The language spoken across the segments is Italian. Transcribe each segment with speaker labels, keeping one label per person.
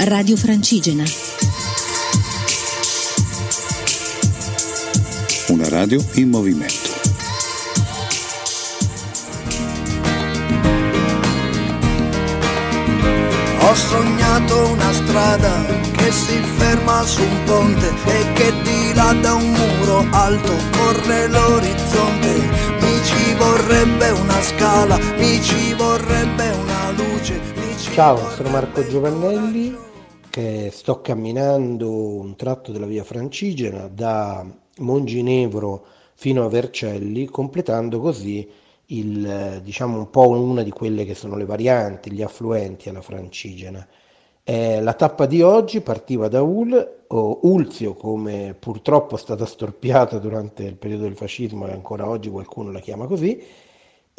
Speaker 1: Radio Francigena.
Speaker 2: Una radio in movimento.
Speaker 3: Ho sognato una strada che si ferma su un ponte e che di là da un muro alto corre l'orizzonte. Mi ci vorrebbe una scala, mi ci vorrebbe una luce. Ci
Speaker 4: Ciao, sono Marco Giovannelli che sto camminando un tratto della via Francigena da Monginevro fino a Vercelli, completando così il, diciamo un po' una di quelle che sono le varianti, gli affluenti alla Francigena. Eh, la tappa di oggi partiva da Ul, o Ulzio, come purtroppo è stata storpiata durante il periodo del fascismo e ancora oggi qualcuno la chiama così,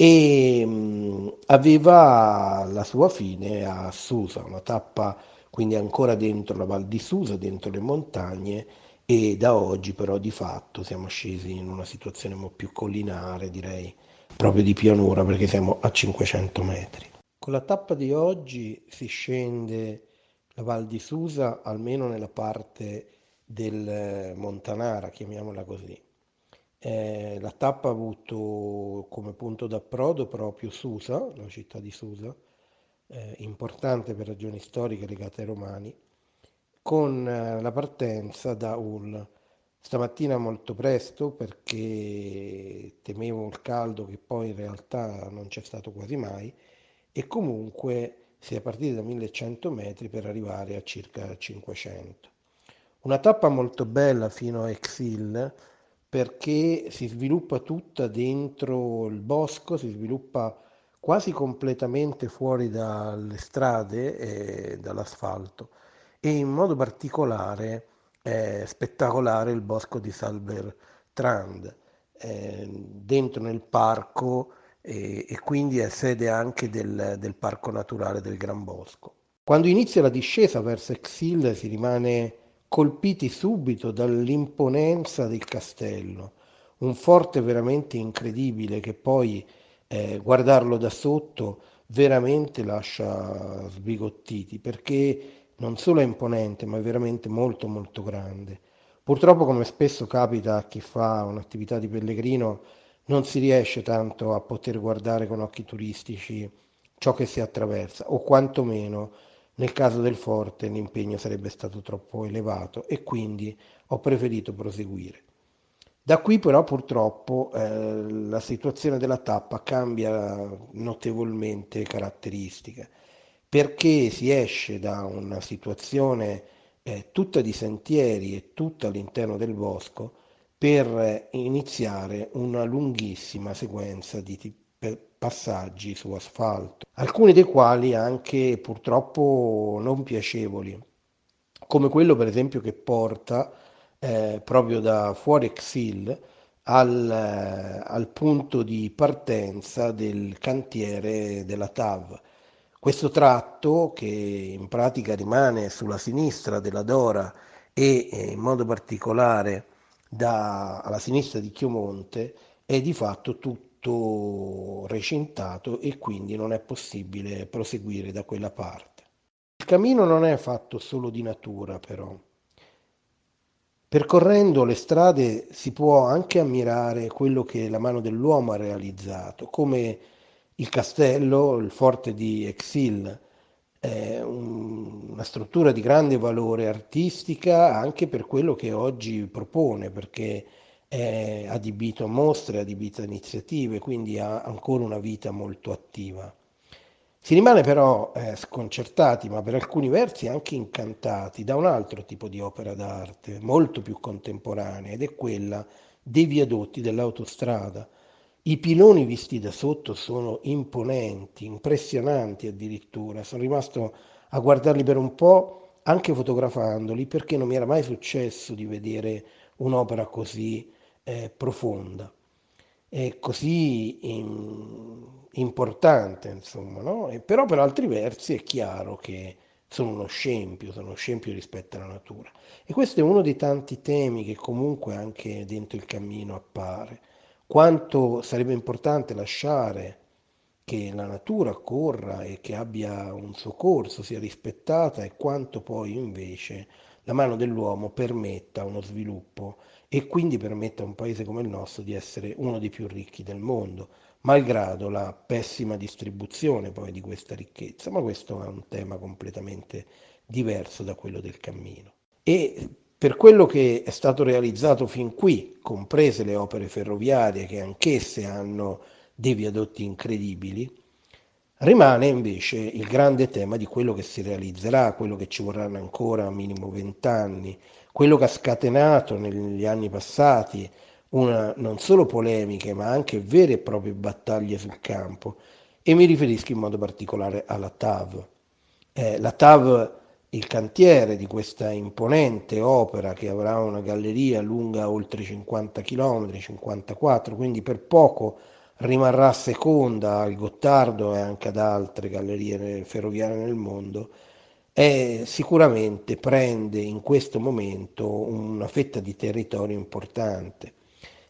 Speaker 4: e mh, aveva la sua fine a Susa, una tappa quindi ancora dentro la Val di Susa, dentro le montagne, e da oggi però di fatto siamo scesi in una situazione un po' più collinare, direi proprio di pianura perché siamo a 500 metri. Con la tappa di oggi si scende la Val di Susa almeno nella parte del Montanara, chiamiamola così. Eh, la tappa ha avuto come punto d'approdo proprio Susa, la città di Susa, eh, importante per ragioni storiche legate ai romani, con eh, la partenza da Ul. Stamattina molto presto perché temevo il caldo che poi in realtà non c'è stato quasi mai e comunque si è partiti da 1100 metri per arrivare a circa 500. Una tappa molto bella fino a Exil perché si sviluppa tutta dentro il bosco, si sviluppa quasi completamente fuori dalle strade e dall'asfalto e in modo particolare è spettacolare il bosco di Salbertrand, eh, dentro nel parco e, e, quindi è sede anche del, del, parco naturale del Gran Bosco. Quando inizia la discesa verso Exil si rimane colpiti subito dall'imponenza del castello, un forte veramente incredibile che poi eh, guardarlo da sotto veramente lascia sbigottiti perché non solo è imponente, ma è veramente molto molto grande. Purtroppo, come spesso capita a chi fa un'attività di pellegrino, non si riesce tanto a poter guardare con occhi turistici ciò che si attraversa, o quantomeno nel caso del forte l'impegno sarebbe stato troppo elevato e quindi ho preferito proseguire. Da qui però purtroppo eh, la situazione della tappa cambia notevolmente caratteristiche perché si esce da una situazione eh, tutta di sentieri e tutta all'interno del bosco per iniziare una lunghissima sequenza di passaggi su asfalto, alcuni dei quali anche purtroppo non piacevoli, come quello per esempio che porta eh, proprio da fuori Exil al, eh, al punto di partenza del cantiere della TAV. Questo tratto, che in pratica rimane sulla sinistra della Dora e eh, in modo particolare da, alla sinistra di Chiomonte, è di fatto tutto recintato e quindi non è possibile proseguire da quella parte. Il cammino non è fatto solo di natura però. Percorrendo le strade si può anche ammirare quello che la mano dell'uomo ha realizzato, come il castello, il forte di Exil, è una struttura di grande valore artistica anche per quello che oggi propone, perché è adibito a mostre, adibito a iniziative, quindi ha ancora una vita molto attiva. Si rimane però eh, sconcertati, ma per alcuni versi anche incantati da un altro tipo di opera d'arte, molto più contemporanea, ed è quella dei viadotti dell'autostrada, i piloni visti da sotto sono imponenti, impressionanti addirittura. Sono rimasto a guardarli per un po', anche fotografandoli, perché non mi era mai successo di vedere un'opera così eh, profonda e così in, importante, insomma, no? E però per altri versi è chiaro che sono uno scempio, sono uno scempio rispetto alla natura. E questo è uno dei tanti temi che comunque anche dentro il cammino appare quanto sarebbe importante lasciare che la natura corra e che abbia un suo corso, sia rispettata e quanto poi invece la mano dell'uomo permetta uno sviluppo e quindi permetta a un paese come il nostro di essere uno dei più ricchi del mondo, malgrado la pessima distribuzione poi di questa ricchezza, ma questo è un tema completamente diverso da quello del cammino. E per quello che è stato realizzato fin qui, comprese le opere ferroviarie che anch'esse hanno dei viadotti incredibili, rimane invece il grande tema di quello che si realizzerà, quello che ci vorranno ancora minimo vent'anni, quello che ha scatenato negli anni passati una, non solo polemiche ma anche vere e proprie battaglie sul campo e mi riferisco in modo particolare alla TAV. Eh, la TAV il cantiere di questa imponente opera che avrà una galleria lunga oltre 50 km, 54, quindi per poco rimarrà seconda al Gottardo e anche ad altre gallerie ferroviarie nel mondo, è, sicuramente prende in questo momento una fetta di territorio importante,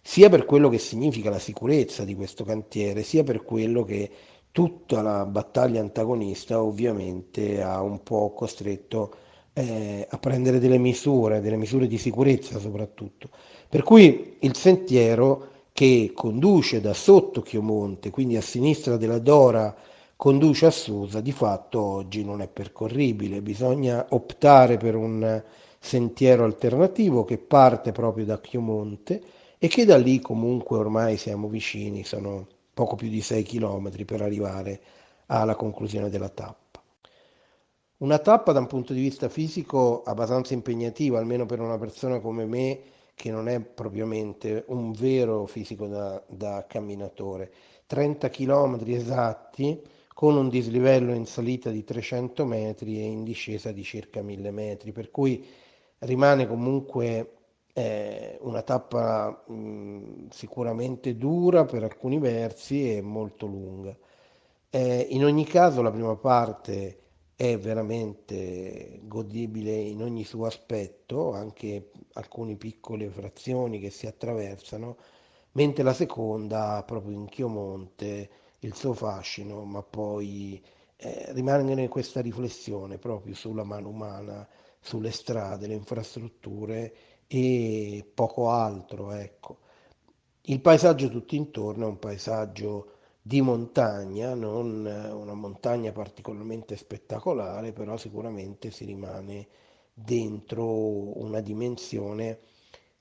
Speaker 4: sia per quello che significa la sicurezza di questo cantiere, sia per quello che tutta la battaglia antagonista ovviamente ha un po' costretto eh, a prendere delle misure, delle misure di sicurezza soprattutto. Per cui il sentiero che conduce da sotto Chiomonte, quindi a sinistra della Dora, conduce a Susa, di fatto oggi non è percorribile, bisogna optare per un sentiero alternativo che parte proprio da Chiomonte e che da lì comunque ormai siamo vicini, sono poco più di 6 km per arrivare alla conclusione della tappa. Una tappa da un punto di vista fisico abbastanza impegnativa, almeno per una persona come me che non è propriamente un vero fisico da, da camminatore. 30 km esatti con un dislivello in salita di 300 metri e in discesa di circa 1000 metri, per cui rimane comunque è una tappa mh, sicuramente dura per alcuni versi e molto lunga. Eh, in ogni caso la prima parte è veramente godibile in ogni suo aspetto, anche alcune piccole frazioni che si attraversano, mentre la seconda proprio in Chiomonte il suo fascino, ma poi eh, rimane questa riflessione proprio sulla mano umana, sulle strade, le infrastrutture e poco altro, ecco. Il paesaggio tutto intorno è un paesaggio di montagna, non una montagna particolarmente spettacolare, però sicuramente si rimane dentro una dimensione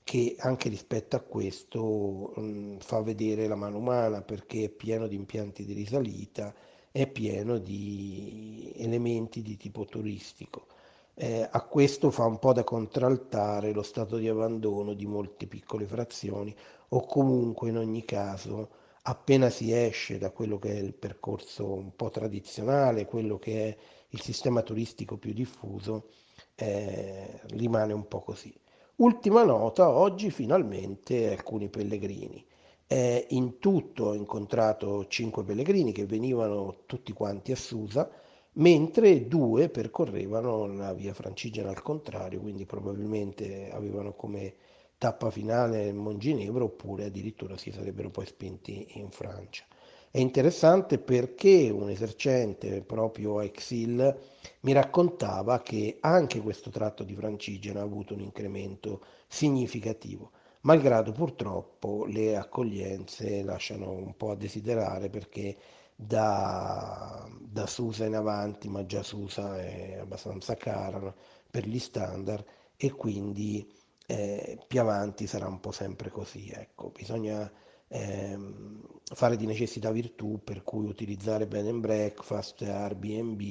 Speaker 4: che anche rispetto a questo mh, mm, fa vedere la mano umana perché è pieno di impianti di risalita, è pieno di elementi di tipo turistico. Eh, a questo fa un po' da contraltare lo stato di abbandono di molte piccole frazioni o comunque in ogni caso appena si esce da quello che è il percorso un po' tradizionale, quello che è il sistema turistico più diffuso, eh, rimane un po' così. Ultima nota, oggi finalmente alcuni pellegrini. Eh, in tutto ho incontrato cinque pellegrini che venivano tutti quanti a Susa, mentre due percorrevano la via Francigena al contrario, quindi probabilmente avevano come tappa finale Monginevro oppure addirittura si sarebbero poi spinti in Francia. È interessante perché un esercente proprio a Exil mi raccontava che anche questo tratto di Francigena ha avuto un incremento significativo, malgrado purtroppo le accoglienze lasciano un po' a desiderare perché da, da Susa in avanti, ma già Susa è abbastanza cara per gli standard e quindi eh, più avanti sarà un po' sempre così. Ecco, bisogna ehm, fare di necessità virtù, per cui utilizzare bed and breakfast, Airbnb,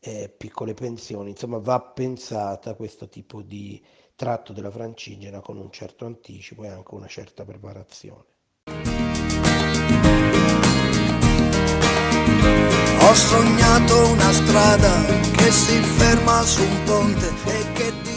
Speaker 4: eh, piccole pensioni, insomma va pensata questo tipo di tratto della francigena con un certo anticipo e anche una certa preparazione.
Speaker 3: Ho sognato una strada che si ferma su un ponte e che